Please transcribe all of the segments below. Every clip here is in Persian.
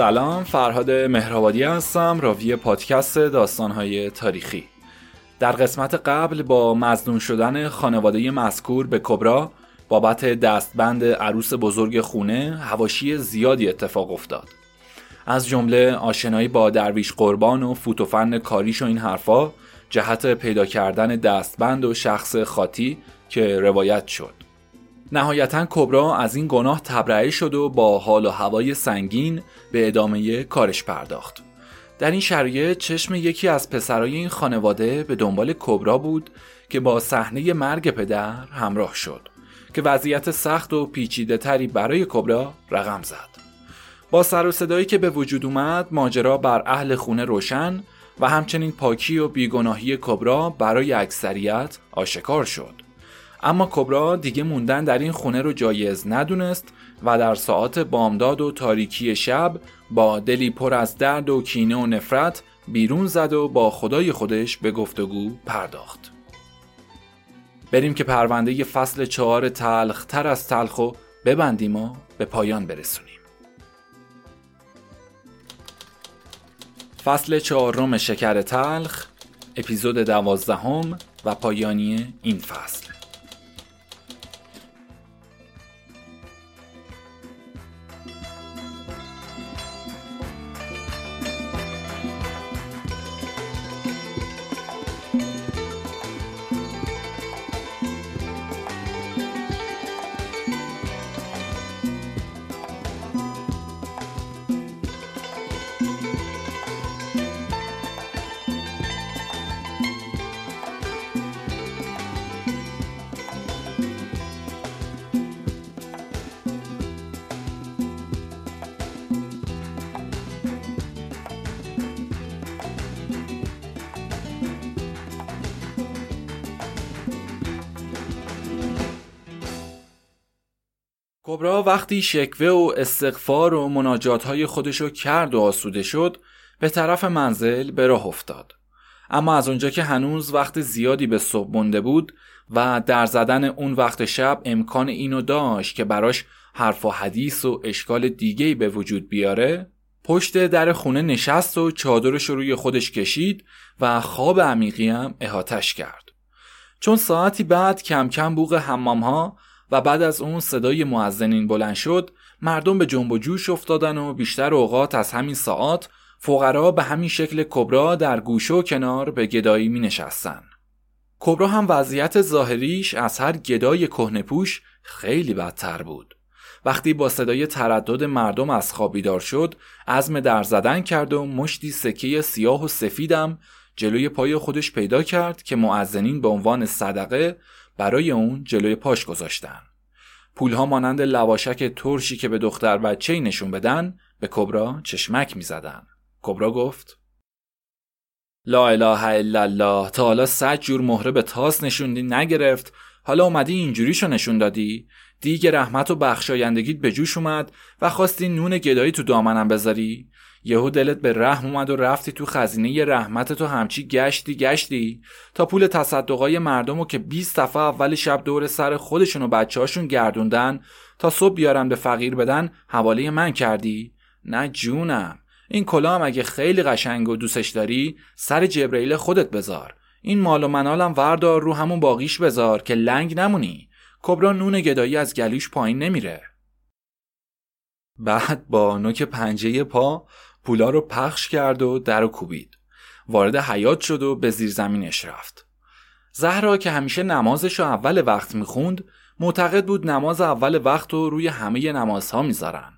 سلام فرهاد مهرآبادی هستم راوی پادکست داستانهای تاریخی. در قسمت قبل با مزنون شدن خانواده مذکور به کبرا بابت دستبند عروس بزرگ خونه هواشی زیادی اتفاق افتاد. از جمله آشنایی با درویش قربان و فوتوفن کاریش و این حرفا جهت پیدا کردن دستبند و شخص خاطی که روایت شد. نهایتا کبرا از این گناه تبرئه شد و با حال و هوای سنگین به ادامه کارش پرداخت. در این شرایط چشم یکی از پسرای این خانواده به دنبال کبرا بود که با صحنه مرگ پدر همراه شد که وضعیت سخت و پیچیده تری برای کبرا رقم زد. با سر و صدایی که به وجود اومد ماجرا بر اهل خونه روشن و همچنین پاکی و بیگناهی کبرا برای اکثریت آشکار شد. اما کبرا دیگه موندن در این خونه رو جایز ندونست و در ساعات بامداد و تاریکی شب با دلی پر از درد و کینه و نفرت بیرون زد و با خدای خودش به گفتگو پرداخت. بریم که پرونده فصل چهار تلخ تر از تلخ و ببندیم و به پایان برسونیم. فصل چهارم شکر تلخ اپیزود دوازدهم و پایانی این فصل. وقتی شکوه و استغفار و مناجات خودشو کرد و آسوده شد به طرف منزل به راه افتاد. اما از اونجا که هنوز وقت زیادی به صبح مونده بود و در زدن اون وقت شب امکان اینو داشت که براش حرف و حدیث و اشکال دیگه به وجود بیاره پشت در خونه نشست و چادرش روی خودش کشید و خواب عمیقی هم احاتش کرد. چون ساعتی بعد کم کم بوغ حمام ها و بعد از اون صدای معزنین بلند شد مردم به جنب و جوش افتادن و بیشتر اوقات از همین ساعات فقرا به همین شکل کبرا در گوشه و کنار به گدایی می نشستن. کبرا هم وضعیت ظاهریش از هر گدای کهنپوش خیلی بدتر بود. وقتی با صدای تردد مردم از خواب بیدار شد عزم در زدن کرد و مشتی سکه سیاه و سفیدم جلوی پای خودش پیدا کرد که معزنین به عنوان صدقه برای اون جلوی پاش گذاشتن. پولها مانند لواشک ترشی که به دختر بچه نشون بدن به کبرا چشمک می زدن. کبرا گفت لا اله الا الله تا حالا صد جور مهره به تاس نشوندی نگرفت حالا اومدی اینجوریشو نشون دادی دیگه رحمت و بخشایندگیت به جوش اومد و خواستی نون گدایی تو دامنم بذاری یهو دلت به رحم اومد و رفتی تو خزینه رحمت تو همچی گشتی گشتی. تا پول تصدقای مردم و که 20 صفحه اول شب دور سر خودشون و بچه هاشون گردوندن تا صبح بیارن به فقیر بدن حواله من کردی؟ نه جونم. این کلا هم اگه خیلی قشنگ و دوستش داری سر جبرئیل خودت بذار. این مال و منالم وردار رو همون باقیش بذار که لنگ نمونی. کبرا نون گدایی از گلوش پایین نمیره. بعد با نوک پنجه پا پولا رو پخش کرد و در و کوبید. وارد حیات شد و به زیر زمینش رفت. زهرا که همیشه نمازش رو اول وقت می‌خوند معتقد بود نماز اول وقت رو روی همه نمازها می‌ذارن.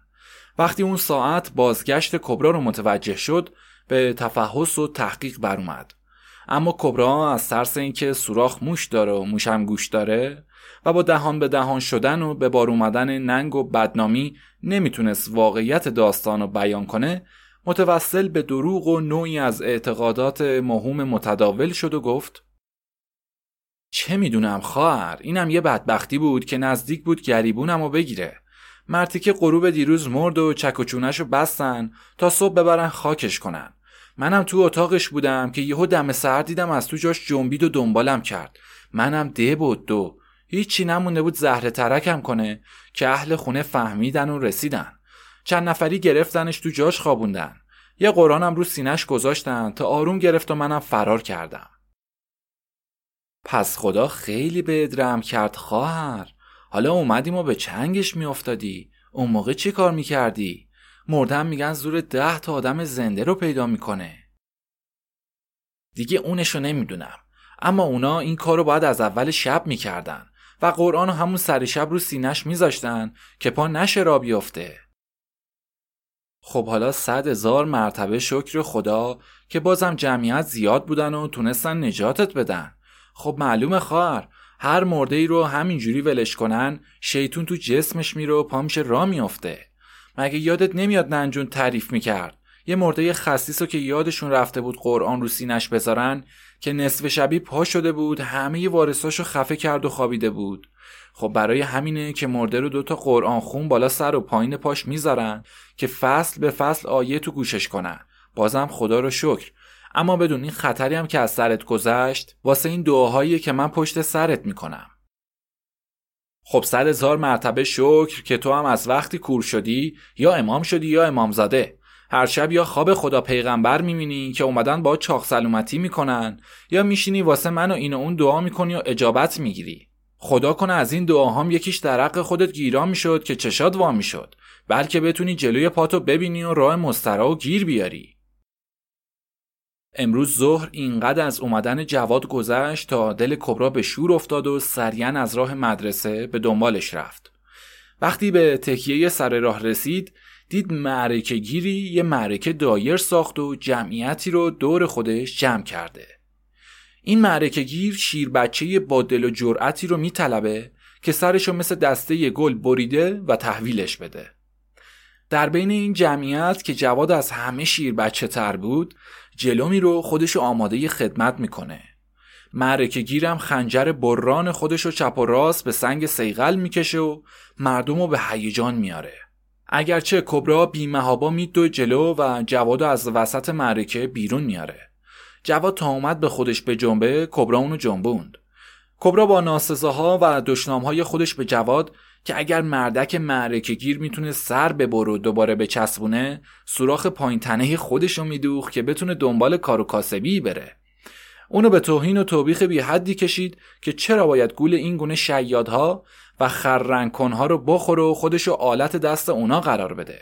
وقتی اون ساعت بازگشت کبرا رو متوجه شد به تفحص و تحقیق بر اومد. اما کبرا از ترس اینکه سوراخ موش داره و موشم گوش داره و با دهان به دهان شدن و به بار اومدن ننگ و بدنامی نمی‌تونست واقعیت داستان رو بیان کنه متوسل به دروغ و نوعی از اعتقادات مهم متداول شد و گفت چه می‌دونم خواهر اینم یه بدبختی بود که نزدیک بود گریبونم و بگیره. مرتی که غروب دیروز مرد و چک و چونش رو بستن تا صبح ببرن خاکش کنن. منم تو اتاقش بودم که یهو دم سر دیدم از تو جاش جنبید و دنبالم کرد. منم ده بود دو هیچی نمونده بود زهره ترکم کنه که اهل خونه فهمیدن و رسیدن. چند نفری گرفتنش تو جاش خوابوندن. یه قرآنم رو سینش گذاشتن تا آروم گرفت و منم فرار کردم. پس خدا خیلی به ادرم کرد خواهر. حالا اومدیم و به چنگش میافتادی. اون موقع چی کار می‌کردی؟ مردم میگن زور ده تا آدم زنده رو پیدا می‌کنه. دیگه اونشو نمی‌دونم. اما اونا این کار رو باید از اول شب می‌کردن و قرآن همون سر شب رو سینش میذاشتن که پا نشه را بیفته. خب حالا صد هزار مرتبه شکر خدا که بازم جمعیت زیاد بودن و تونستن نجاتت بدن. خب معلومه خواهر هر مرده ای رو همینجوری ولش کنن شیطون تو جسمش میره و پا میشه را میافته. مگه یادت نمیاد ننجون تعریف می‌کرد؟ یه مرده خصیص رو که یادشون رفته بود قرآن رو سینش بذارن که نصف شبی پا شده بود همه وارثاشو خفه کرد و خوابیده بود. خب برای همینه که مرده رو دوتا قرآن خون بالا سر و پایین پاش می‌ذارن. که فصل به فصل آیه تو گوشش کنن. بازم خدا رو شکر. اما بدون این خطری هم که از سرت گذشت واسه این دعاهایی که من پشت سرت می‌کنم. خب صد هزار مرتبه شکر که تو هم از وقتی کور شدی یا امام شدی یا امامزاده. هر شب یا خواب خدا پیغمبر می‌بینی که اومدن با چاق سلامتی می‌کنن یا میشینی واسه من و این و اون دعا می‌کنی و اجابت می‌گیری. خدا کنه از این دعاهام یکیش در حق خودت گیرا می‌شد که چشاد وا می‌شد. بلکه بتونی جلوی پاتو ببینی و راه مسترا و گیر بیاری. امروز ظهر اینقدر از اومدن جواد گذشت تا دل کبرا به شور افتاد و سریعا از راه مدرسه به دنبالش رفت. وقتی به تکیه سر راه رسید دید معرکه گیری یه معرکه دایر ساخت و جمعیتی رو دور خودش جمع کرده. این معرکه گیر شیر بچه با دل و جرأتی رو میطلبه که سرشو مثل دسته گل بریده و تحویلش بده. در بین این جمعیت که جواد از همه شیر بچه تر بود جلومی رو خودشو آماده خدمت می‌کنه. معرکه گیرم خنجر بران خودشو چپ و راست به سنگ سیغل می‌کشه و مردم رو به هیجان میاره اگرچه کبرا بیمهابا میدو جلو و جواد از وسط معرکه بیرون میاره جواد تا اومد به خودش به جنبه کبرا اونو جنبوند. کبرا با ناسزاها و دشنامهای خودش به جواد که اگر مردک معرکه گیر می‌تونه سر ببر و دوباره به چسبونه سوراخ پایین تنه خودشو میدوخ که بتونه دنبال کار و کاسبی بره. اونو به توهین و توبیخ بی حدی کشید که چرا باید گول این گونه شیادها و خررنگکنها رو بخوره و خودشو آلت دست اونا قرار بده.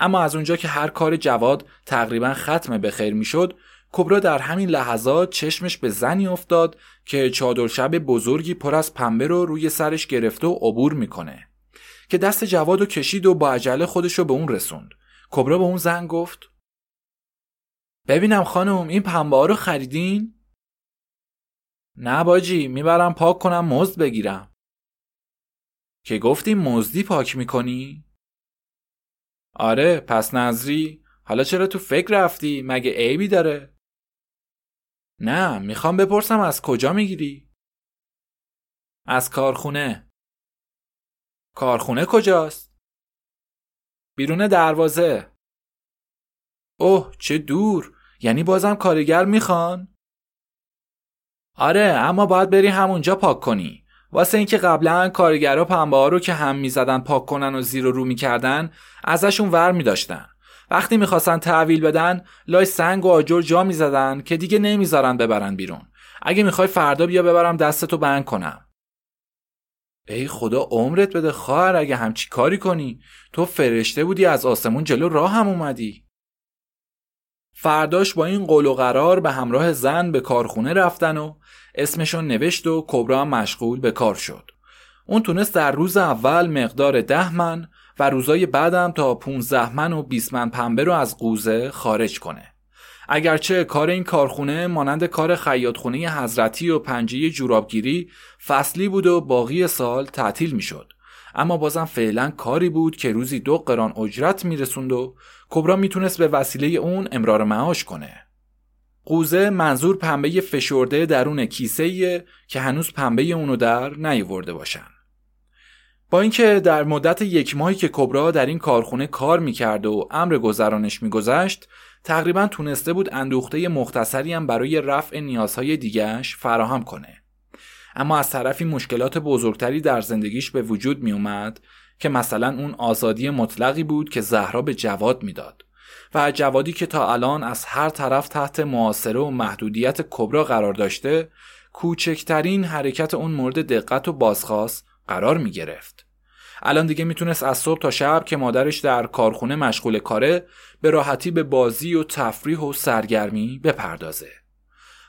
اما از اونجا که هر کار جواد تقریبا ختم به خیر می‌شد کبرا در همین لحظات چشمش به زنی افتاد که چادر شب بزرگی پر از پنبه رو روی سرش گرفته و عبور می‌کنه که دست جواد رو کشید و با عجله خودش رو به اون رسوند کبرا به اون زن گفت ببینم خانم این پنبه ها رو خریدین؟ نه باجی می‌برم پاک کنم مزد بگیرم که گفتی مزدی پاک می‌کنی؟ آره پس نظری حالا چرا تو فکر رفتی مگه عیبی داره؟ نه می‌خوام بپرسم از کجا می‌گیری؟ از کارخونه کارخونه کجاست؟ بیرون دروازه اوه چه دور یعنی بازم کارگر می‌خوان؟ آره اما باید بری همونجا پاک کنی واسه اینکه قبلا کارگرا پنبه ها رو که هم می‌زدن پاک کنن و زیر و رو می‌کردن ازشون ور میداشتن وقتی می‌خواستن تحویل بدن لای سنگ و آجر جا می‌زدن که دیگه نمی‌ذارن ببرن بیرون. اگه می‌خوای فردا بیا ببرم دستتو بند کنم. ای خدا عمرت بده خواهر اگه همچی کاری کنی. تو فرشته بودی از آسمون جلو راه هم اومدی. فرداش با این قول و قرار به همراه زن به کارخونه رفتن و اسمشون نوشت و کبرا مشغول به کار شد. اون تونست در روز اول مقدار ده من و روزای بعدم تا 15 من و 20 من پنبه رو از قوزه خارج کنه. اگرچه کار این کارخونه مانند کار خیاطخونه حضرتی و پنجه جورابگیری فصلی بود و باقی سال تعطیل می‌شد. اما بازم فعلا کاری بود که روزی دو قران اجرت میرسوند و کبرا می‌تونست به وسیله اون امرار معاش کنه. قوزه منظور پنبه فشرده درون کیسه که هنوز پنبه اونو در نیورده باشن. با اینکه در مدت یک ماهی که کبرا در این کارخونه کار می‌کرد و امر گذرانش میگذشت تقریبا تونسته بود اندوخته مختصری هم برای رفع نیازهای دیگهش فراهم کنه اما از طرفی مشکلات بزرگتری در زندگیش به وجود می اومد که مثلا اون آزادی مطلقی بود که زهرا به جواد می‌داد و جوادی که تا الان از هر طرف تحت معاصره و محدودیت کبرا قرار داشته کوچکترین حرکت اون مورد دقت و بازخواست قرار می گرفت. الان دیگه می‌تونست از صبح تا شب که مادرش در کارخونه مشغول کاره به راحتی به بازی و تفریح و سرگرمی بپردازه.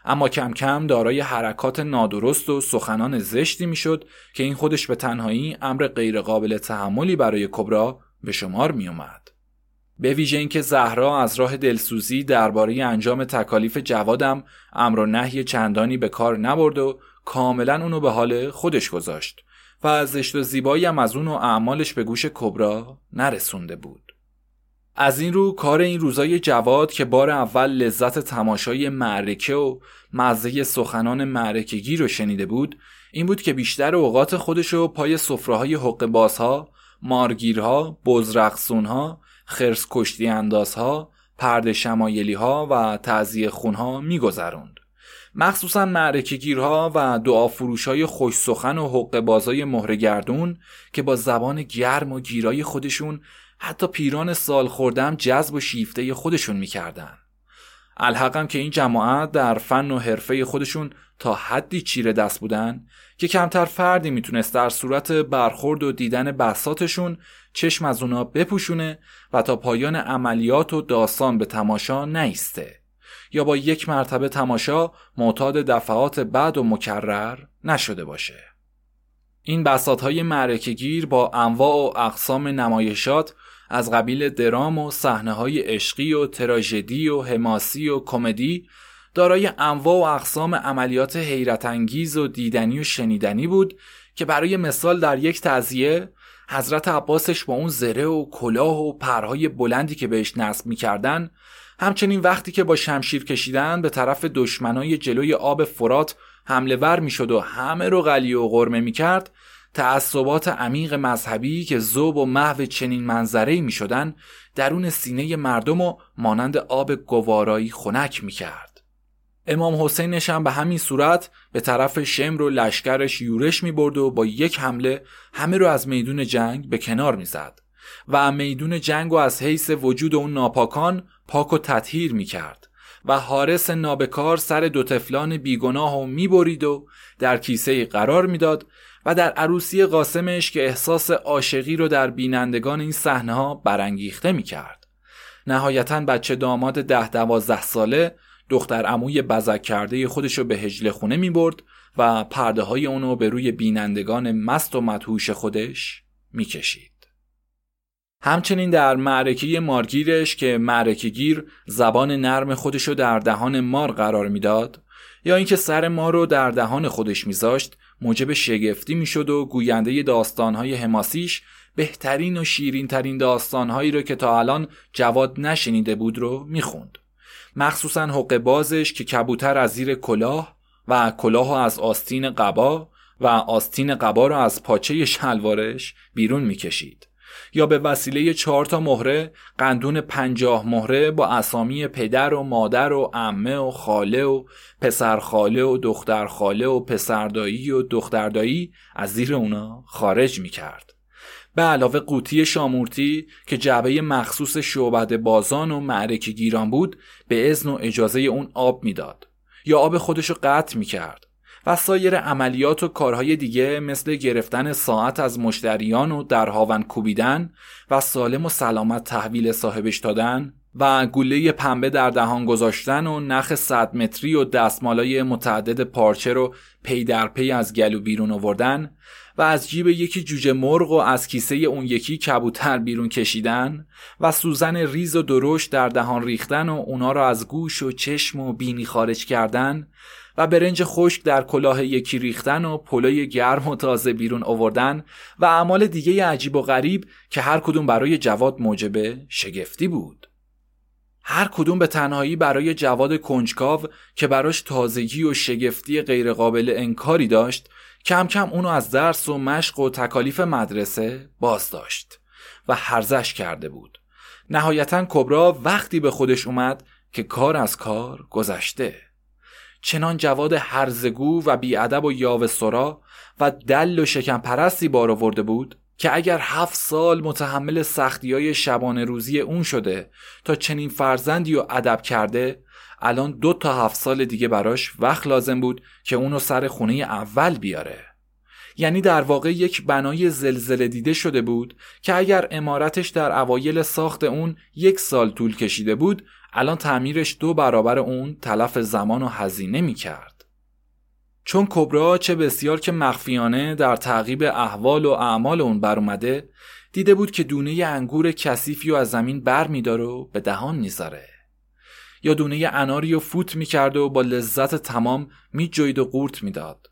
اما کم کم دارای حرکات نادرست و سخنان زشتی می‌شد که این خودش به تنهایی امر غیرقابل تحملی برای کبرا به شمار می اومد. به ویژه اینکه زهرا از راه دلسوزی درباره انجام تکالیف جوادم امر و نهی چندانی به کار نبرد و کاملا اونو به حال خودش گذاشت و زشت و زیبایی هم از اون و اعمالش به گوش کبرا نرسونده بود. از این رو کار این روزای جواد که بار اول لذت تماشای معرکه و مزه سخنان معرکگی رو شنیده بود این بود که بیشتر اوقات خودش رو پای صفراهای حق بازها، مارگیرها، بزرقصونها، خرس کشتی اندازها، پرد شمایلی ها و تعذیه خونها میگذروند. مخصوصا معرکه گیرها و دعا فروش های خوش سخن و حق بازای مهرگردون که با زبان گرم و گیرای خودشون حتی پیران سال خوردم جذب و شیفته خودشون می‌کردن. الحقم که این جماعت در فن و حرفه خودشون تا حدی چیره دست بودن که کمتر فردی می‌تونست در صورت برخورد و دیدن بساتشون چشم از اونا بپوشونه و تا پایان عملیات و داستان به تماشا نیسته یا با یک مرتبه تماشا معتاد دفعات بعد و مکرر نشده باشه. این بسات های معرکگیر با انواع و اقسام نمایشات از قبیل درام و صحنه های عشقی و تراژدی و حماسی و کمدی دارای انواع و اقسام عملیات حیرت انگیز و دیدنی و شنیدنی بود که برای مثال در یک تعذیه حضرت عباسش با اون زره و کلاه و پرهای بلندی که بهش نصب می‌کردن همچنین وقتی که با شمشیر کشیدن به طرف دشمنای جلوی آب فرات حمله ور می‌شد و همه رو غلی و غرمه می‌کرد تعصبات عمیق مذهبی که زوب و محو چنین می شدن درون سینه مردم و مانند آب گوارایی خنک می کرد. امام حسینش هم به همین صورت به طرف شمر و لشکرش یورش می برد و با یک حمله همه رو از میدون جنگ به کنار می زد و میدون جنگ و از حیث وجود اون ناپاکان پاک و تطهیر می کرد و حارس نابکار سر دو تفلان بیگناه و می برید و در کیسه قرار می‌داد و در عروسی قاسمش که احساس عاشقی رو در بینندگان این صحنه ها برانگیخته می کرد. نهایتا بچه داماد ده دوازده ساله دختر عموی بزک کرده خودش رو به هجله خونه می برد و پرده های اونو به روی بینندگان مست و مدهوش خودش می کشید. همچنین در معرکه مارگیرش که معرکه گیر زبان نرم خودشو در دهان مار قرار می‌داد یا اینکه سر ما رو در دهان خودش میذاشت موجب شگفتی می‌شد و گوینده داستانهای حماسیش بهترین و شیرین ترین داستانهایی رو که تا الان جواد نشنیده بود رو می‌خوند. مخصوصا حق بازش که کبوتر از زیر کلاه و کلاه از آستین قبا و آستین قبا رو از پاچه شلوارش بیرون می‌کشید. یا به وسیله چهار تا مهره قندون پنجاه مهره با اسامی پدر و مادر و امه و خاله و پسر خاله و دختر خاله و پسردایی و دختردایی از زیر اونا خارج می کرد. به علاوه قوطی شامورتی که جعبه مخصوص شعبد بازان و معرک گیران بود به ازن و اجازه اون آب می‌داد یا آب خودشو قطع می کرد و سایر عملیات و کارهای دیگه مثل گرفتن ساعت از مشتریان و در هاون کوبیدن و سالم و سلامت تحویل صاحبش دادن و گوله پنبه در دهان گذاشتن و نخ صد متری و دستمالای متعدد پارچه رو پی در پی از گلو بیرون آوردن و از جیب یکی جوجه مرغ و از کیسه اون یکی کبوتر بیرون کشیدن و سوزن ریز و درشت در دهان ریختن و اونا را از گوش و چشم و بینی خارج کردن و برنج خشک در کلاه یکی ریختن و پلوی گرم و تازه بیرون آوردن و اعمال دیگه عجیب و غریب که هر کدوم برای جواد موجب شگفتی بود. هر کدوم به تنهایی برای جواد کنجکاو که براش تازگی و شگفتی غیرقابل انکاری داشت کم کم اونو از درس و مشق و تکالیف مدرسه باز داشت و هرزش کرده بود. نهایتا کبرا وقتی به خودش اومد که کار از کار گذشته. چنان جواد هرزگو و بیادب و یاوه سرا و دل و شکم پرستی بار آورده بود که اگر هفت سال متحمل سختی های شبانه روزی اون شده تا چنین فرزندی رو ادب کرده الان دو تا هفت سال دیگه براش وقت لازم بود که اونو سر خونه اول بیاره. یعنی در واقع یک بنای زلزله دیده شده بود که اگر امارتش در اوایل ساخت اون یک سال طول کشیده بود الان تعمیرش دو برابر اون تلف زمان و هزینه می کرد. چون کبرا چه بسیار که مخفیانه در تعقیب احوال و اعمال اون بر اومده دیده بود که دونه انگور کثیفی و از زمین بر میداره و به دهان می‌ذاره یا دونه اناری و فوت می‌کرد و با لذت تمام میجوید و قورت می‌داد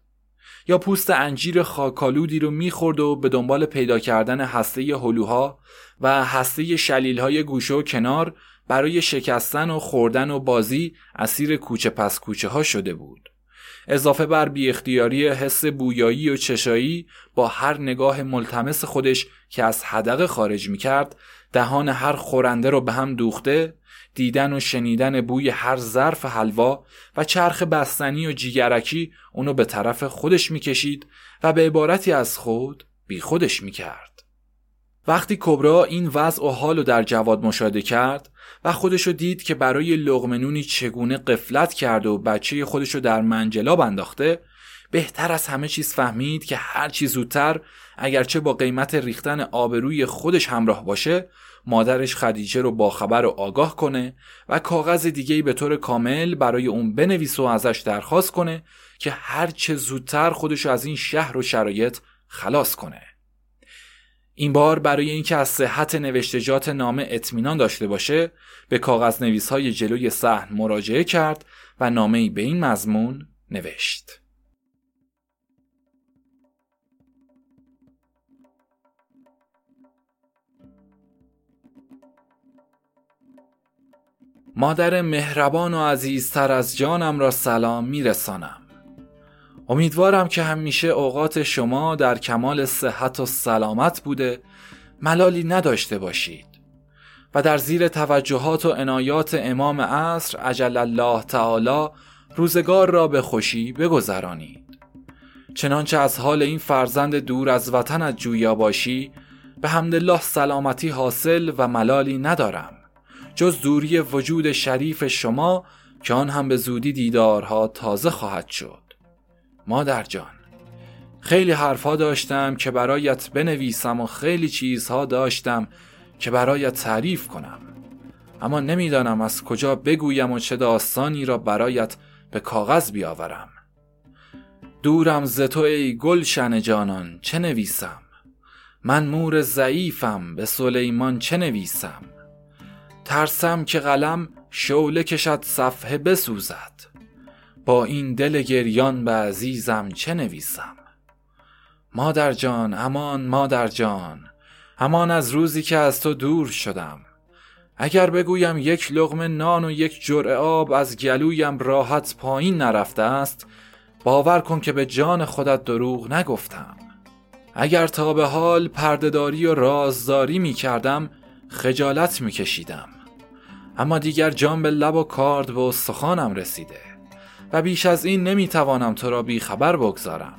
یا پوست انجیر خاکالودی رو می‌خورد و به دنبال پیدا کردن هسته هلوها و هسته شلیلهای گوشه و کنار برای شکستن و خوردن و بازی اسیر کوچه پس کوچه ها شده بود. اضافه بر بی اختیاری حس بویایی و چشایی با هر نگاه ملتمس خودش که از حدقه خارج می کرد دهان هر خورنده رو به هم دوخته دیدن و شنیدن بوی هر ظرف حلوا و چرخ بستنی و جیگرکی اونو به طرف خودش می‌کشید و به عبارتی از خود بی خودش می‌کرد. وقتی کبرا این وضع و حال رو در جواد مشاهده کرد و خودشو دید که برای لغمنونی چگونه قفلت کرده و بچه خودشو در منجلاب انداخته بهتر از همه چیز فهمید که هر چیز زودتر اگرچه با قیمت ریختن آبروی خودش همراه باشه مادرش خدیجه رو باخبر و آگاه کنه و کاغذ دیگه به طور کامل برای اون بنویس و ازش درخواست کنه که هرچه زودتر خودش از این شهر و شرایط خلاص کنه. این بار برای اینکه از صحت نوشتجات نامه اطمینان داشته باشه به کاغذ نویس های جلوی صحن مراجعه کرد و نامه به این مضمون نوشت. مادر مهربان و عزیزتر از جانم را سلام میرسانم امیدوارم که همیشه اوقات شما در کمال صحت و سلامت بوده ملالی نداشته باشید. و در زیر توجهات و عنایات امام عصر عجل الله تعالی روزگار را به خوشی بگذرانید. چنانچه از حال این فرزند دور از وطنت جویا باشی به حمدالله سلامتی حاصل و ملالی ندارم. جز دوری وجود شریف شما که آن هم به زودی دیدارها تازه خواهد شد. مادر جان. خیلی حرفها داشتم که برایت بنویسم و خیلی چیزها داشتم که برایت تعریف کنم. اما نمی‌دانم از کجا بگویم و چه داستانی را برایت به کاغذ بیاورم. دورم ز تو ای گلشن جانان چه نویسم؟ من مور ضعیفم به سلیمان چه نویسم؟ ترسم که قلم شوله کشد صفحه بسوزد. با این دل گریان به عزیزم چه نویسم؟ مادر جان امان مادر جان امان از روزی که از تو دور شدم. اگر بگویم یک لغم نان و یک جرعه آب از گلویم راحت پایین نرفته است باور کن که به جان خودت دروغ نگفتم. اگر تا به حال پردهداری و رازداری می کردم خجالت می کشیدم. اما دیگر جان به لب و کارد و سخانم رسیده. و بیش از این نمی‌توانم تو را بی خبر بگذارم.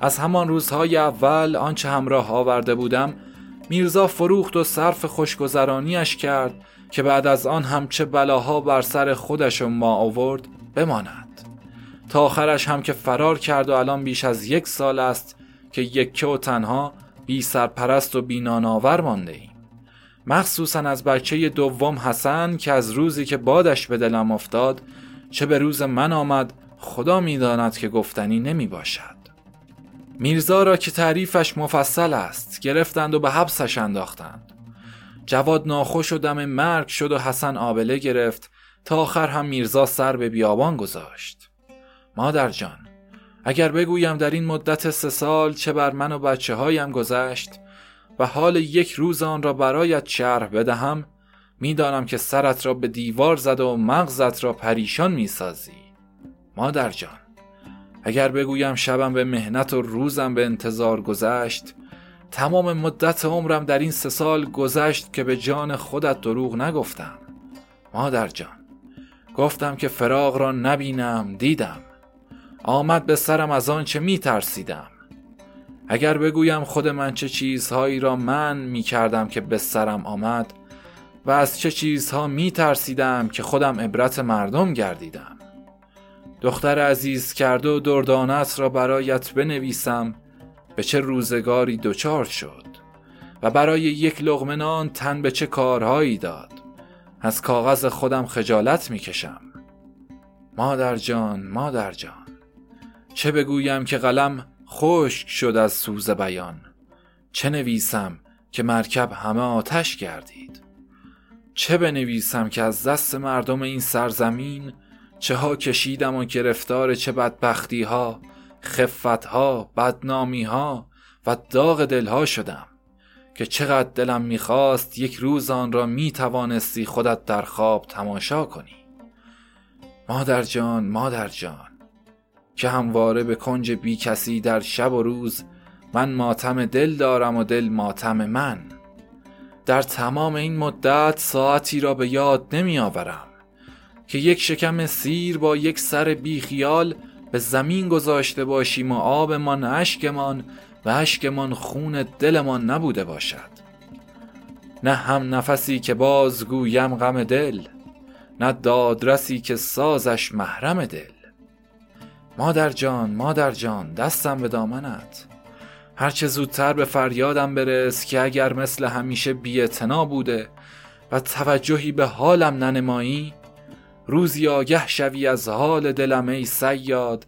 از همان روزهای اول آنچه همراه آورده بودم میرزا فروخت و صرف خوشگذرانیش کرد که بعد از آن هم چه بلاها بر سر خودش و ما آورد بماند. تا آخرش هم که فرار کرد و الان بیش از یک سال است که یکه و تنها بی سرپرست و بی ناناور مانده ایم مخصوصا از بچه دوم حسن که از روزی که بادش به دلم افتاد چه به روز من آمد خدا می‌داند که گفتنی نمی باشد. میرزا را که تعریفش مفصل است گرفتند و به حبسش انداختند. جواد ناخوش و دم مرگ شد و حسن آبله گرفت تا آخر هم میرزا سر به بیابان گذاشت. مادر جان اگر بگویم در این مدت سه سال چه بر من و بچه هایم گذشت و حال یک روز آن را برایت شرح بدهم می‌دانم که سرت را به دیوار زد و مغزت را پریشان می‌سازی. مادر جان اگر بگویم شبم به مهنت و روزم به انتظار گذشت تمام مدت عمرم در این سه سال گذشت که به جان خودت دروغ نگفتم. مادر جان گفتم که فراغ را نبینم دیدم. آمد به سرم از آنچه می ترسیدم اگر بگویم خود من چه چیزهایی را من می کردم که به سرم آمد و از چه چیزها می ترسیدم که خودم عبرت مردم گردیدم. دختر عزیز کرده و دردانت را برایت بنویسم. به چه روزگاری دچار شد و برای یک لغمنان تن به چه کارهایی داد. از کاغذ خودم خجالت می‌کشم. مادر جان مادر جان چه بگویم که قلم خشک شد از سوز بیان؟ چه نویسم که مرکب همه آتش گردید؟ چه بنویسم که از دست مردم این سرزمین؟ چه ها کشیدم و گرفتار چه بدبختی ها خفت ها بدنامی ها و داغ دلها شدم. که چقدر دلم می‌خواست یک روز آن را می‌توانستی خودت در خواب تماشا کنی. مادر جان مادر جان که همواره به کنج بی کسی در شب و روز من ماتم دل دارم و دل ماتم من. در تمام این مدت ساعتی را به یاد نمی آورم که یک شکم سیر با یک سر بیخیال به زمین گذاشته باشیم و آبمان اشکمان و اشکمان خون دلمان نبوده باشد. نه هم نفسی که باز گویم غم دل نه دادرسی که سازش محرم دل. مادر جان مادر جان دستم به دامنت. هرچه زودتر به فریادم برس که اگر مثل همیشه بیعتنا بوده و توجهی به حالم ننمایی روزی آگه شوی از حال دلم ای سیاد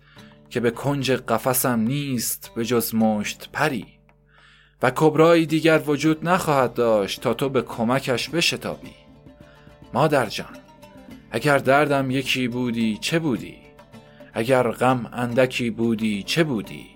که به کنج قفسم نیست به جز مشت پری. و کبرایی دیگر وجود نخواهد داشت تا تو به کمکش بشتابی. مادر جان اگر دردم یکی بودی چه بودی؟ اگر غم اندکی بودی چه بودی؟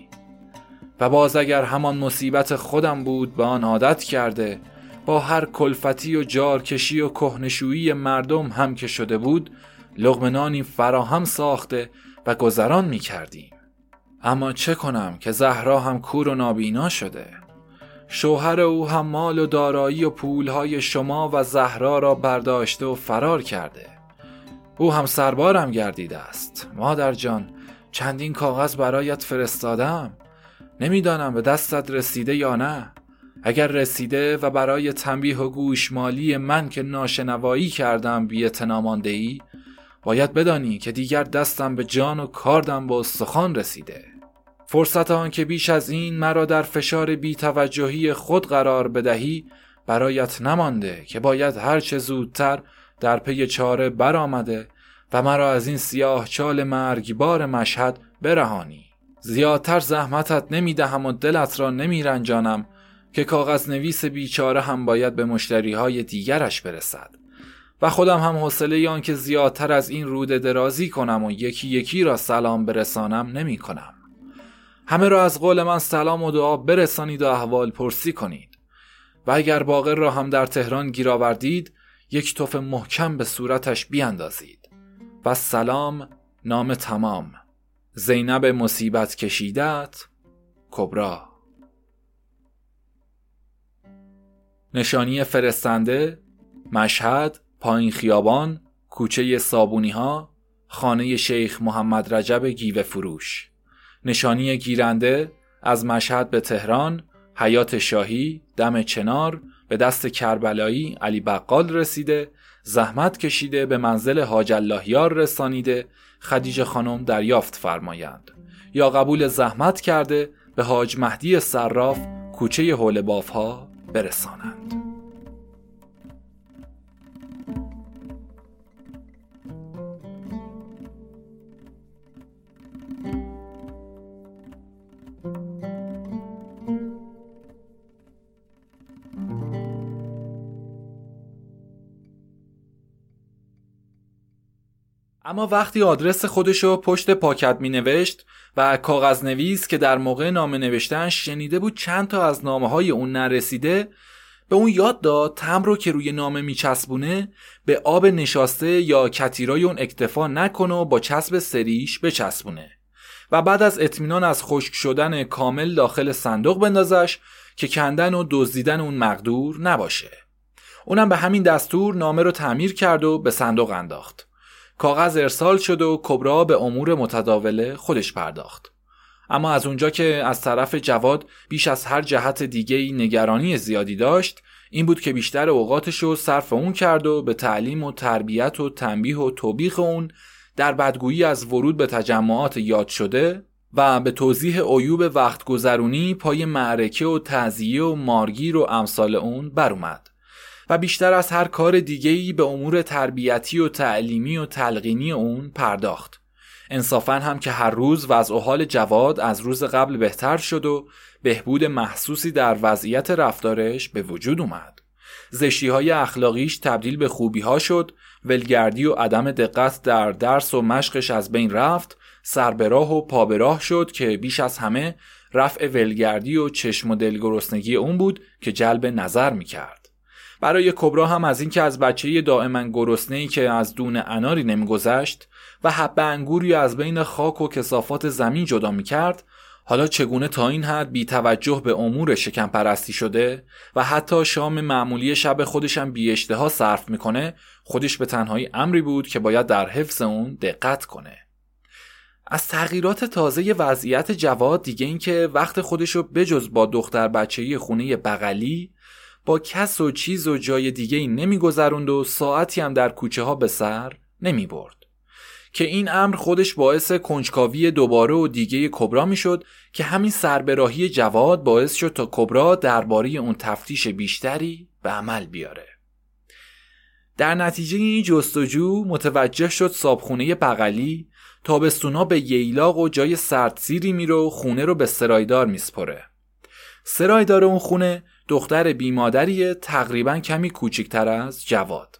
و باز اگر همان مصیبت خودم بود به آن عادت کرده با هر کلفتی و جارکشی و کهنشویی مردم هم که شده بود لغمنانی فراهم ساخته و گذران می کردیم. اما چه کنم که زهرا هم کور و نابینا شده؟ شوهر او هم مال و دارایی و پولهای شما و زهرا را برداشته و فرار کرده. او هم سربارم گردیده است. مادر جان چندین کاغذ برایت فرستادم. نمی‌دانم به دستت رسیده یا نه. اگر رسیده و برای تنبیه و گوشمالی من که ناشنوایی کردم بی ای باید بدانی که دیگر دستم به جان و کاردم با استخوان رسیده. فرصت آن که بیش از این مرا در فشار بیتوجهی خود قرار بدهی برایت نمانده که باید هرچه زودتر در پی چاره برآمده و مرا از این سیاه چال مرگبار مشهد برهانی. زیادتر زحمتت نمی‌دهم و دلت را نمیرنجانم که کاغذ نویس بیچاره هم باید به مشتری های دیگرش برسد. و خودم هم حوصله آن که زیادتر از این روده درازی کنم و یکی یکی را سلام برسانم نمی کنم. همه را از قول من سلام و دعا برسانید و احوال پرسی کنید. و اگر باقر را هم در تهران گیر آوردید یک توف محکم به صورتش بیاندازید و سلام نام تمام. زینب مصیبت کشیدت کبرا نشانی فرستنده مشهد پایین خیابان کوچه صابونی ها خانه شیخ محمد رجب گیوه فروش. نشانی گیرنده از مشهد به تهران حیات شاهی دم چنار به دست کربلایی علی بقال رسیده زحمت کشیده به منزل حاج اللهیار رسانیده خدیجه خانم دریافت فرمایند. یا قبول زحمت کرده به حاج مهدی صراف کوچه حول ها برسانند. اما وقتی آدرس خودشو پشت پاکت می نوشت و کاغذ نویس که در موقع نامه نوشتن شنیده بود چند تا از نامه های اون نرسیده به اون یاد داد تم رو که روی نامه میچسبونه به آب نشاسته یا کتیرای اون اکتفا نکنه و با چسب سریش بچسبونه. و بعد از اطمینان از خشک شدن کامل داخل صندوق بندازش که کندن و دزدیدن اون مقدور نباشه. اونم به همین دستور نامه رو تعمیر کرد و به صندوق انداخت. کاغذ ارسال شد و کبرا به امور متداوله خودش پرداخت. اما از اونجا که از طرف جواد بیش از هر جهت دیگه نگرانی زیادی داشت این بود که بیشتر اوقاتش رو صرف اون کرد و به تعلیم و تربیت و تنبیه و توبیخ اون در بدگویی از ورود به تجمعات یاد شده و به توضیح عیوب وقت گذرونی پای معرکه و تعذیه و مارگیر و امثال اون بر و بیشتر از هر کار دیگه‌ای به امور تربیتی و تعلیمی و تلقینی اون پرداخت. انصافا هم که هر روز وضع و حال جواد از روز قبل بهتر شد و بهبود محسوسی در وضعیت رفتارش به وجود اومد. زشتی های اخلاقیش تبدیل به خوبی ها شد ولگردی و عدم دقت در درس و مشقش از بین رفت سربراه و پابراه شد که بیش از همه رفع ولگردی و چشم و دلگرسنگی اون بود که جلب نظر می‌کرد. برای کبرا هم از اینکه از بچه دائما گرسنه ای که از دون اناری نمیگذشت و حب انگوری از بین خاک و کسافات زمین جدا می‌کرد حالا چگونه تا این حد بی توجه به امور شکم پرستی شده و حتی شام معمولی شب خودشم بی اشتها صرف می‌کنه خودش به تنهایی امری بود که باید در حفظ اون دقت کنه. از تغییرات تازه وضعیت جواد دیگه اینکه وقت خودش رو بجز با دختر بچهی خونه بغلی با کس و چیز و جای دیگه ای نمیگذروند و ساعتی هم در کوچه ها به سر نمی برد. که این امر خودش باعث کنجکاوی دوباره و دیگه کبرا می‌شد که همین سربراهی جواد باعث شد تا کبرا درباره اون تفتیش بیشتری به عمل بیاره در نتیجه این جستجو متوجه شد صابخونه بغلی تابستونا به ییلاق و جای سردسیری میره و خونه رو به سرایدار میسپره سرایدار اون خونه دختر بیمادریه تقریبا کمی کوچکتر از جواد.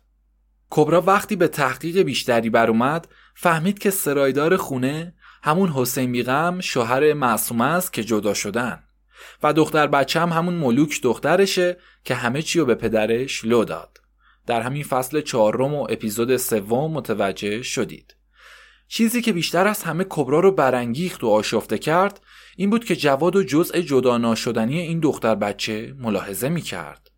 کبرا وقتی به تحقیق بیشتری بر اومد فهمید که سرایدار خونه همون حسین بیغم شوهر معصومه است که جدا شدن و دختر بچه هم همون ملوک دخترشه که همه چی رو به پدرش لو داد. در همین فصل چهارم و اپیزود سوم متوجه شدید. چیزی که بیشتر از همه کبرا رو برانگیخت و آشفته کرد این بود که جواد و جزء جدا ناشدنی این دختر بچه ملاحظه می کرد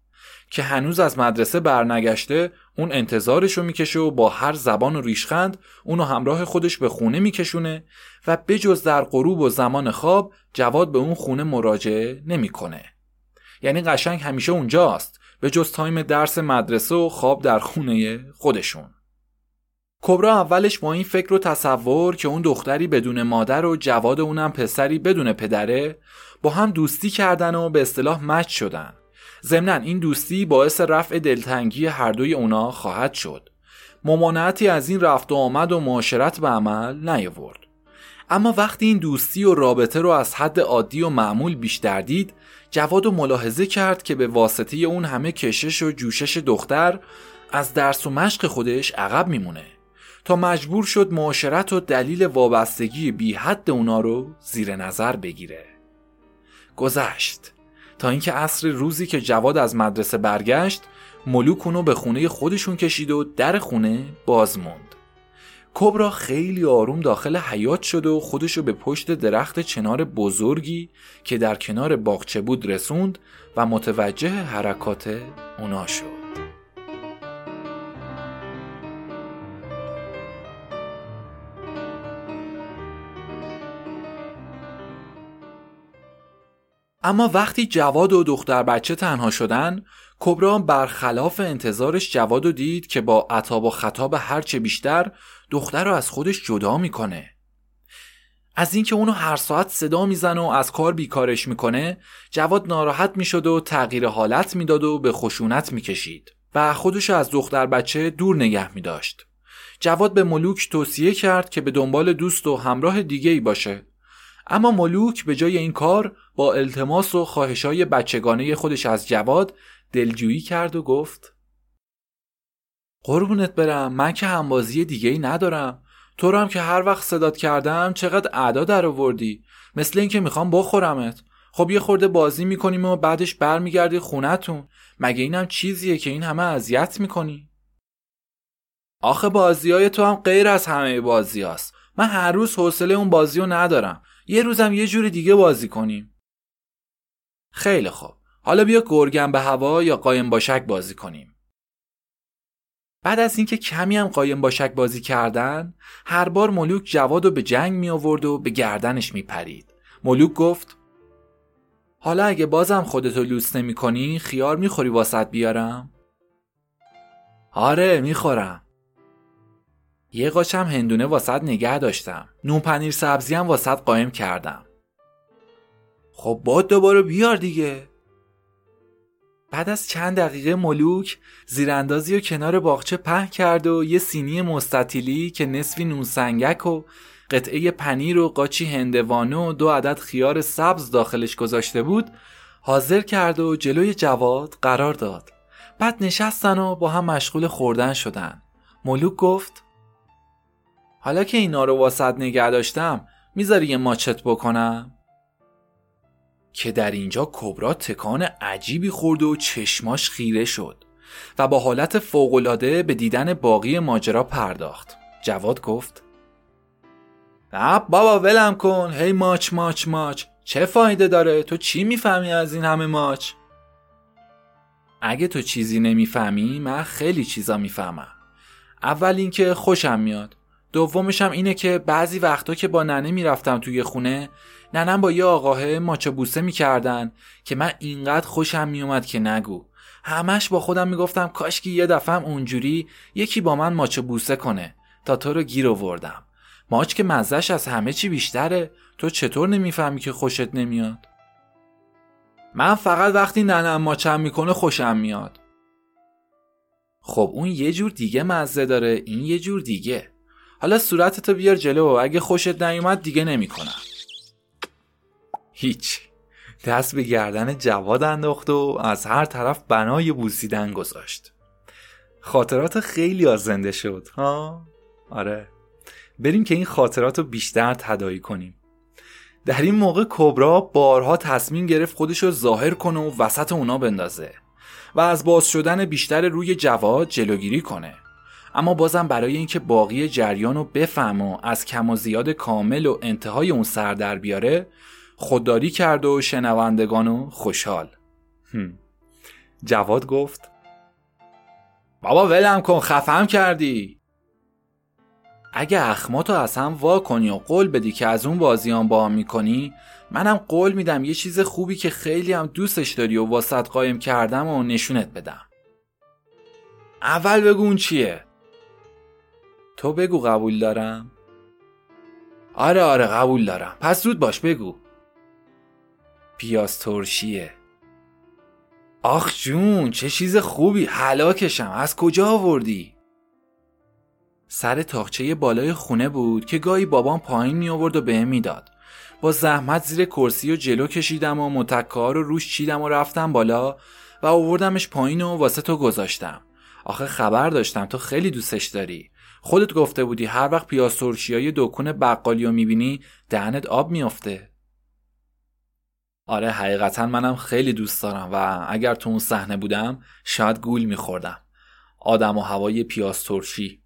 که هنوز از مدرسه برنگشته اون انتظارش رو می‌کشه و با هر زبان و ریشخند اونو همراه خودش به خونه میکشونه و بجز در غروب و زمان خواب جواد به اون خونه مراجعه نمی‌کنه. یعنی قشنگ همیشه اونجاست به جز تایم درس مدرسه و خواب در خونه خودشون. کبرا اولش با این فکر رو تصور که اون دختری بدون مادر و جواد اونم پسری بدون پدره با هم دوستی کردن و به اصطلاح مچ شدن. ضمنا این دوستی باعث رفع دلتنگی هر دوی اونا خواهد شد. ممانعتی از این رفت و آمد و معاشرت به عمل نیاورد. اما وقتی این دوستی و رابطه رو از حد عادی و معمول بیشتر دید جواد و ملاحظه کرد که به واسطه اون همه کشش و جوشش دختر از درس و مشق خودش عقب میمونه. تا مجبور شد معاشرت و دلیل وابستگی بی حد اونا رو زیر نظر بگیره. گذشت. تا اینکه عصر روزی که جواد از مدرسه برگشت ملوک اونو به خونه خودشون کشید و در خونه باز موند. کبرا خیلی آروم داخل حیات شد و خودشو به پشت درخت چنار بزرگی که در کنار باغچه بود رسوند و متوجه حرکات اونا شد. اما وقتی جواد و دختر بچه تنها شدن کبرا برخلاف انتظارش جواد و دید که با عطاب و خطاب هرچه بیشتر دختر رو از خودش جدا می‌کنه. از اینکه اونو هر ساعت صدا می‌زنه و از کار بیکارش می‌کنه جواد ناراحت می‌شد و تغییر حالت می‌داد و به خشونت می‌کشید و خودش از دختر بچه دور نگه میداشت. جواد به ملوک توصیه کرد که به دنبال دوست و همراه دیگه ای باشه. اما ملوک به جای این کار با التماس و خواهشای بچگانه خودش از جواد دلجویی کرد و گفت قربونت برم من که همبازی دیگه ای ندارم. تو هم که هر وقت صدات کردم چقدر ادا در آوردی مثل اینکه می‌خوام بخورمت. خب یه خورده بازی می‌کنیم و بعدش برمیگردی خونتون مگه اینم چیزیه که این همه اذیت می‌کنی؟ آخه بازی های تو هم غیر از همه بازی هست. من هر روز حوصله اون بازی رو ندارم. یه روزم یه جور دیگه بازی کنیم. خیلی خوب. حالا بیا گرگم به هوا یا قایم باشک بازی کنیم. بعد از اینکه کمی هم قایم باشک بازی کردن هر بار ملوک جواد رو به جنگ می آورد و به گردنش می پرید. ملوک گفت حالا اگه بازم خودتو لوس نمی کنی خیار می‌خوری واسط بیارم؟ آره می‌خورم یه قاچم هندونه واسط نگه داشتم. نون پنیر سبزی هم واسط قایم کردم. خب باد دوباره بیار دیگه. بعد از چند دقیقه ملوک زیراندازی و کنار باغچه په کرد و یه سینی مستطیلی که نصفی نون سنگک و قطعه پنیر و قاچی هندوانه و دو عدد خیار سبز داخلش گذاشته بود حاضر کرد و جلوی جواد قرار داد. بعد نشستن و با هم مشغول خوردن شدن. ملوک گفت حالا که اینا رو واسط نگه داشتم می‌ذاری یه ماچت بکنم؟ که در اینجا کبرا تکان عجیبی خورد و چشماش خیره شد و با حالت فوقالعاده به دیدن باقی ماجرا پرداخت. جواد گفت نه بابا ولم کن. هی ماچ ماچ ماچ. چه فایده داره؟ تو چی می‌فهمی از این همه ماچ؟ اگه تو چیزی نمی‌فهمی من خیلی چیزا می‌فهمم. اول اینکه خوشم میاد. دومش هم اینه که بعضی وقتا که با ننه می‌رفتم توی خونه ننم با یه آقاه ماچه بوسه می‌کردن که من اینقدر خوشم میومد که نگو. همش با خودم می‌گفتم کاش که یه دفعه اونجوری یکی با من ماچه بوسه کنه تا تو رو گیر آوردم. ماچ که مزهش از همه چی بیشتره تو چطور نمی‌فهمی که خوشت نمیاد؟ من فقط وقتی ننم ماچم می‌کنه خوشم میاد. خب اون یه جور دیگه مزه داره این یه جور دیگه. حالا صورتتو بیار جلو. اگه خوشت نیومد دیگه نمی‌کنم. هیچ. دست به گردن جواد انداخت و از هر طرف بنای بوسیدن گذاشت. خاطرات خیلی از زنده شد ها؟ آره. بریم که این خاطرات رو بیشتر تدایی کنیم. در این موقع کبرا بارها تصمیم گرفت خودش رو ظاهر کنه و وسط اونا بندازه و از باز شدن بیشتر روی جواد جلوگیری کنه. اما بازم برای اینکه باقی جریان رو بفهم و از کم و زیاد کامل و انتهای اون سر در بیاره خودداری کرد و شنوندگانو خوشحال. جواد گفت بابا ولم کن خفم کردی. اگه اخماتو از هم وا کنی و قول بدی که از اون بازیان با هم می‌کنی منم قول میدم یه چیز خوبی که خیلی هم دوستش داری و واسط قایم کردم و نشونت بدم. اول بگو اون چیه؟ تو بگو قبول دارم. آره آره قبول دارم. پس زود باش بگو. پیاز ترشیه. آخ جون چه چیز خوبی. حلاکشم از کجا آوردی؟ سر تاخچه بالای خونه بود که گاهی بابام پایین می آورد و بهم می‌داد. با زحمت زیر کرسی و جلو کشیدم و متکه رو روش چیدم و رفتم بالا و آوردمش پایین و واسه تو گذاشتم. آخه خبر داشتم تو خیلی دوستش داری. خودت گفته بودی هر وقت های دکون بقالی رو می‌بینی دهنت آب میافته. آره حقیقتا منم خیلی دوست دارم و اگر تو اون صحنه بودم شاید گول میخوردم. آدم و هوای پیاز ترشی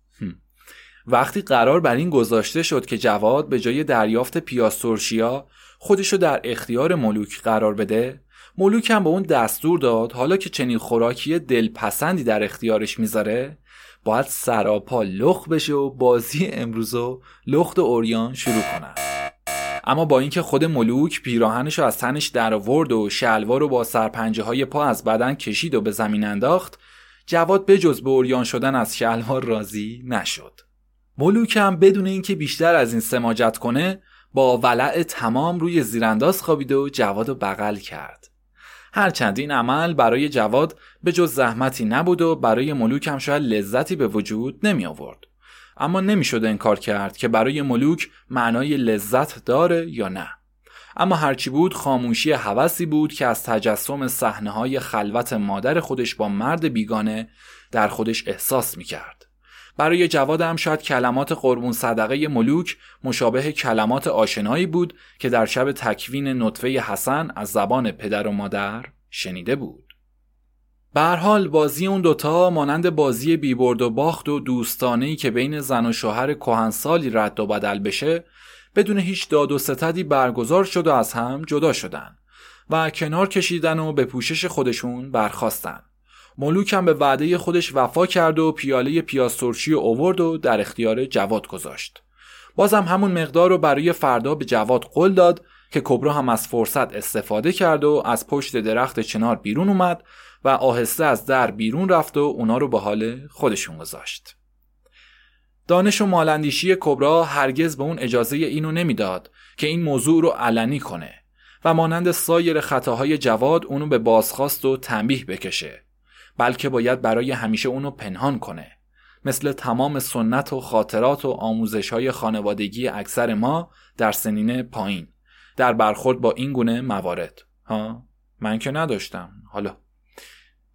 وقتی قرار بر این گذاشته شد که جواد به جای دریافت پیاز ترشیا خودشو در اختیار ملوک قرار بده ملوک هم به اون دستور داد حالا که چنین خوراکی دلپسندی در اختیارش می‌ذاره باید سراپا لخ بشه و بازی امروزو لخت اوریان شروع کنن اما با اینکه خود ملوک پیراهنش از تنش در آورد و شلوار رو با سرپنجه های پا از بدن کشید و به زمین انداخت جواد به جز به اوریان شدن از شلوار راضی نشد. ملوک هم بدون اینکه بیشتر از این سماجت کنه با ولع تمام روی زیرانداز خوابید و جواد رو بغل کرد. هرچند این عمل برای جواد به جز زحمتی نبود و برای ملوک هم شاید لذتی به وجود نمی آورد اما نمی‌شد انکار کرد که برای ملوک معنای لذت داره یا نه اما هرچی بود خاموشی هوسی بود که از تجسم صحنه های خلوت مادر خودش با مرد بیگانه در خودش احساس می کرد. برای جواد هم شاید کلمات قربون صدقه ملوک مشابه کلمات آشنایی بود که در شب تکوین نطفه حسن از زبان پدر و مادر شنیده بود. به حال بازی اون دوتا مانند بازی بیبرد و باخت و دوستانهی که بین زن و شوهر کهنسالی رد و بدل بشه بدون هیچ داد و ستدی برگزار شد و از هم جدا شدن و کنار کشیدن و به پوشش خودشون برخواستن ملوک هم به وعده خودش وفا کرد و پیاله و اوورد و در اختیار جواد گذاشت بازم همون مقدار رو برای فردا به جواد قول داد که کبرا هم از فرصت استفاده کرد و از پشت درخت چنار بیرون اومد و آهسته از در بیرون رفت و اونا رو به حال خودشون گذاشت. دانش و مالندیشی کبرا هرگز به اون اجازه اینو نمی‌داد که این موضوع رو علنی کنه و مانند سایر خطاهای جواد اونو به بازخواست و تنبیه بکشه بلکه باید برای همیشه اونو پنهان کنه. مثل تمام سنت و خاطرات و آموزش های خانوادگی اکثر ما در سنین پایین. در برخورد با این گونه موارد. ها؟ من که نداشتم. حالا.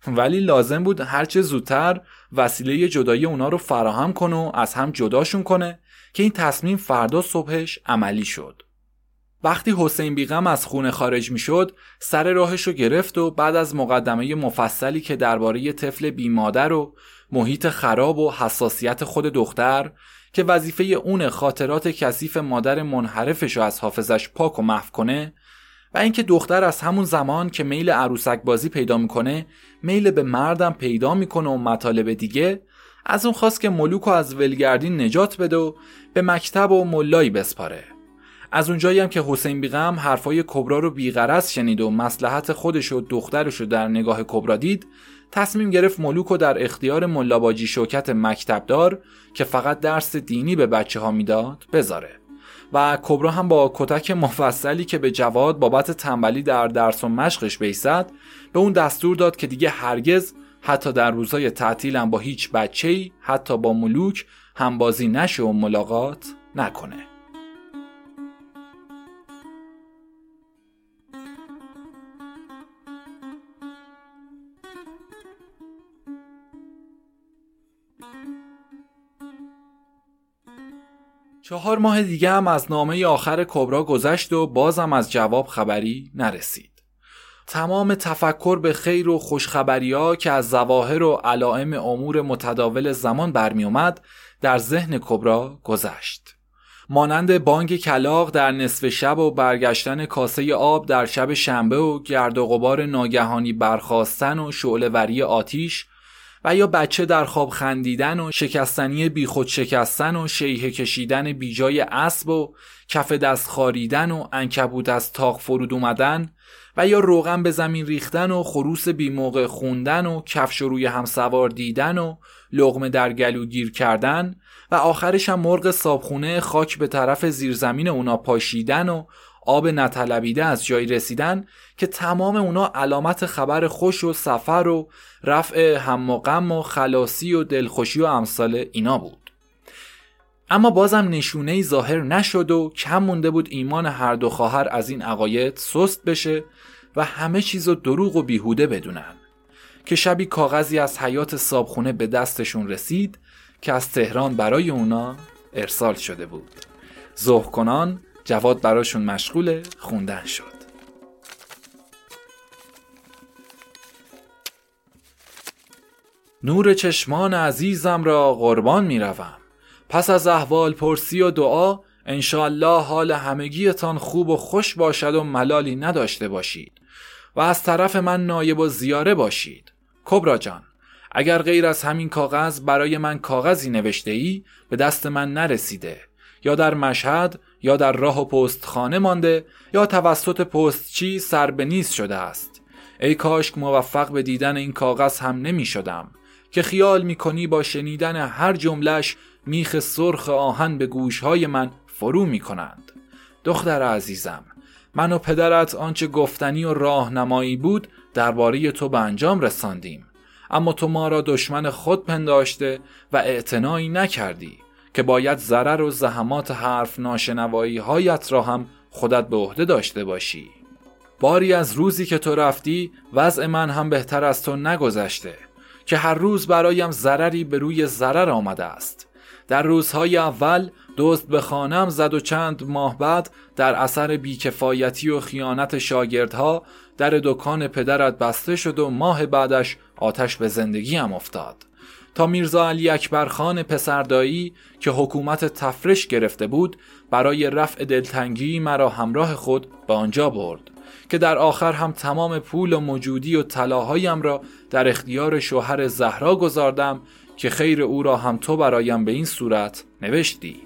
ولی لازم بود هرچه زودتر وسیله جدایی اونا رو فراهم کنه و از هم جداشون کنه که این تصمیم فردا صبحش عملی شد. وقتی حسین بیغم از خونه خارج می شد سر راهش رو گرفت و بعد از مقدمه مفصلی که درباره طفل بیمادر و محیط خراب و حساسیت خود دختر که وظیفه اون خاطرات کثیف مادر منحرفش رو از حافظش پاک و محو کنه و اینکه دختر از همون زمان که میل عروسک بازی پیدا می‌کنه میل به مردم پیدا می‌کنه و مطالب دیگه از اون خواست که ملوک رو از ولگردین نجات بده و به مکتب و ملایی بسپاره. از اونجایی هم که حسین بیغم حرفای کبرا رو بیغرض شنید و مسلحت خودش و دخترش رو در نگاه کبرا دید تصمیم گرفت ملوک و در اختیار ملاباجی شوکت مکتبدار که فقط درس دینی به بچه ها می‌داد بذاره. و کبرا هم با کتک مفصلی که به جواد بابت تنبلی در درس و مشقش بیسد به اون دستور داد که دیگه هرگز حتی در روزهای تعطیلم با هیچ بچه‌ای حتی با ملوک همبازی نشه و ملاقات نکنه. چهار ماه دیگه هم از نامه آخر کبرا گذشت و بازم از جواب خبری نرسید. تمام تفکر به خیر و خوشخبری ها که از زواهر و علائم امور متداول زمان برمی اومد در ذهن کبرا گذشت. مانند بانگ کلاق در نصف شب و برگشتن کاسه آب در شب شنبه و گرد و غبار ناگهانی برخواستن و شعلهوری آتیش و یا بچه در خواب خندیدن و شکستنی بیخود شکستن و شیه کشیدن بیجای اسب و کف دست خاریدن و انکبوت از تاق فرود اومدن و یا روغن به زمین ریختن و خروس موقع خوندن و کفش روی هم سوار دیدن و لغمه در گلو گیر کردن و آخرش هم مرغ صابخونه خاک به طرف زیرزمین اونا پاشیدن و آب نطلبیده از جایی رسیدن که تمام اونا علامت خبر خوش و سفر و رفع هم و غم و خلاصی و دلخوشی و امثال اینا بود. اما بازم نشونه ظاهر نشد و کم مونده بود ایمان هر دو خواهر از این عقاید سست بشه و همه چیز رو دروغ و بیهوده بدونن. که شبی کاغذی از حیات صابخونه به دستشون رسید که از تهران برای اونا ارسال شده بود. زهکنان کنان جواد براشون مشغول خوندن شد نور چشمان عزیزم را قربان می روم. پس از احوال پرسی و دعا انشالله حال همگیتان خوب و خوش باشد و ملالی نداشته باشید و از طرف من نایب و زیاره باشید کبرا جان اگر غیر از همین کاغذ برای من کاغذی نوشته ای به دست من نرسیده یا در مشهد یا در راه و پست خانه مانده یا توسط پستچی سر به نیست شده است. ای کاشک موفق به دیدن این کاغذ هم نمی شدم که خیال می کنی با شنیدن هر جملش میخ سرخ آهن به گوشهای من فرو می کنند. دختر عزیزم من و پدرت آنچه گفتنی و راهنمایی بود درباره تو به انجام رساندیم. اما تو ما را دشمن خود پنداشته و اعتنایی نکردی. که باید ضرر و زحمات حرف ناشنوایی هایت را هم خودت به عهده داشته باشی. باری از روزی که تو رفتی وضع من هم بهتر از تو نگذشته که هر روز برایم ضرری به روی ضرر آمده است. در روزهای اول دزد به خانم زد و چند ماه بعد در اثر بیکفایتی و خیانت شاگردها در دکان پدرت بسته شد و ماه بعدش آتش به زندگیم افتاد. تا میرزا علی اکبر خان پسردایی که حکومت تفرش گرفته بود برای رفع دلتنگی مرا همراه خود به آنجا برد که در آخر هم تمام پول و موجودی و طلاهایم را در اختیار شوهر زهرا گذاردم که خیر او را هم تو برایم به این صورت نوشتی.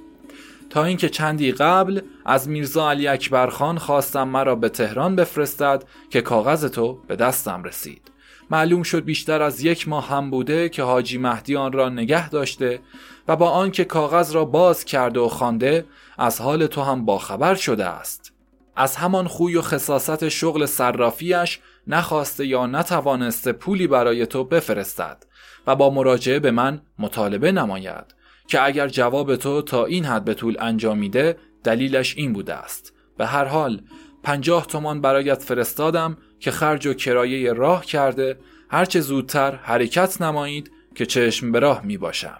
تا اینکه چندی قبل از میرزا علی اکبر خان خواستم مرا به تهران بفرستد که کاغذ تو به دستم رسید. معلوم شد بیشتر از یک ماه هم بوده که حاجی مهدی آن را نگه داشته و با آنکه کاغذ را باز کرده و خوانده از حال تو هم باخبر شده است. از همان خوی و خصاصت شغل صرافیش نخواسته یا نتوانسته پولی برای تو بفرستد و با مراجعه به من مطالبه نماید که اگر جواب تو تا این حد به طول انجامیده دلیلش این بوده است. به هر حال پنجاه تومان برایت فرستادم که خرج و کرایه راه کرده هرچه زودتر حرکت نمایید که چشم به راه می باشم.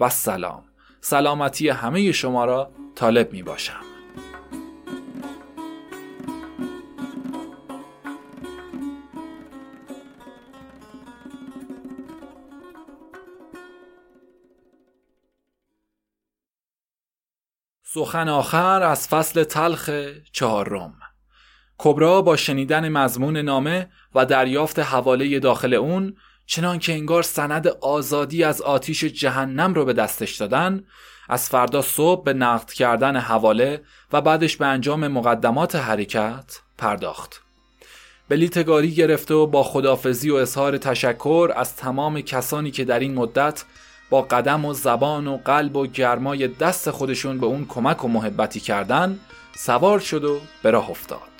و سلام. سلامتی همه شما را طالب می باشم. سخن آخر از فصل تلخ چهارم. کبرا با شنیدن مضمون نامه و دریافت حواله داخل اون چنان که انگار سند آزادی از آتیش جهنم رو به دستش دادن از فردا صبح به نقد کردن حواله و بعدش به انجام مقدمات حرکت پرداخت. بلیتگاری گرفته و با خدافزی و اظهار تشکر از تمام کسانی که در این مدت با قدم و زبان و قلب و گرمای دست خودشون به اون کمک و محبتی کردن سوار شد و به راه افتاد.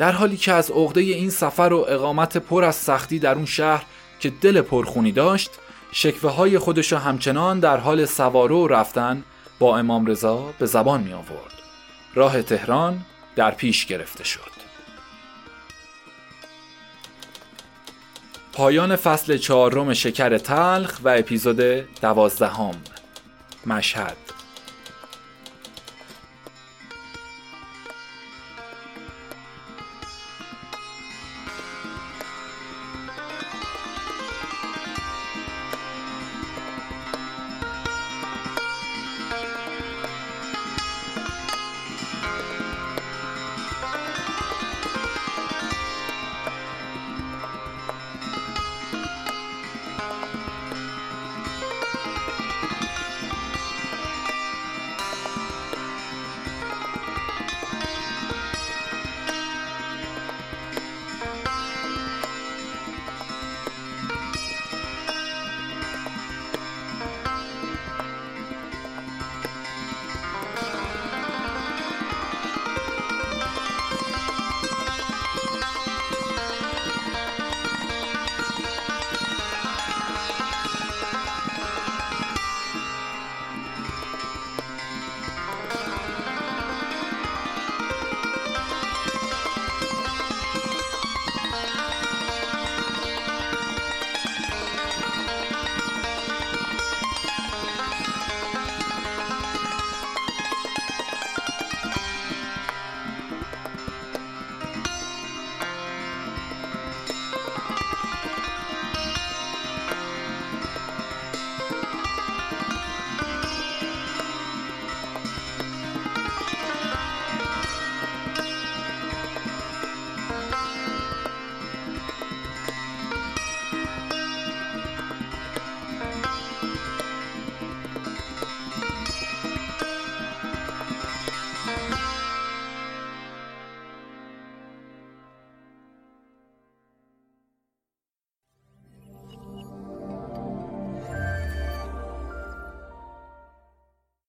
در حالی که از عقده این سفر و اقامت پر از سختی در اون شهر که دل پرخونی داشت شکوه های خودش همچنان در حال سوارو رفتن با امام رضا به زبان می آورد. راه تهران در پیش گرفته شد. پایان فصل چهارم شکر تلخ و اپیزود دوازدهم مشهد.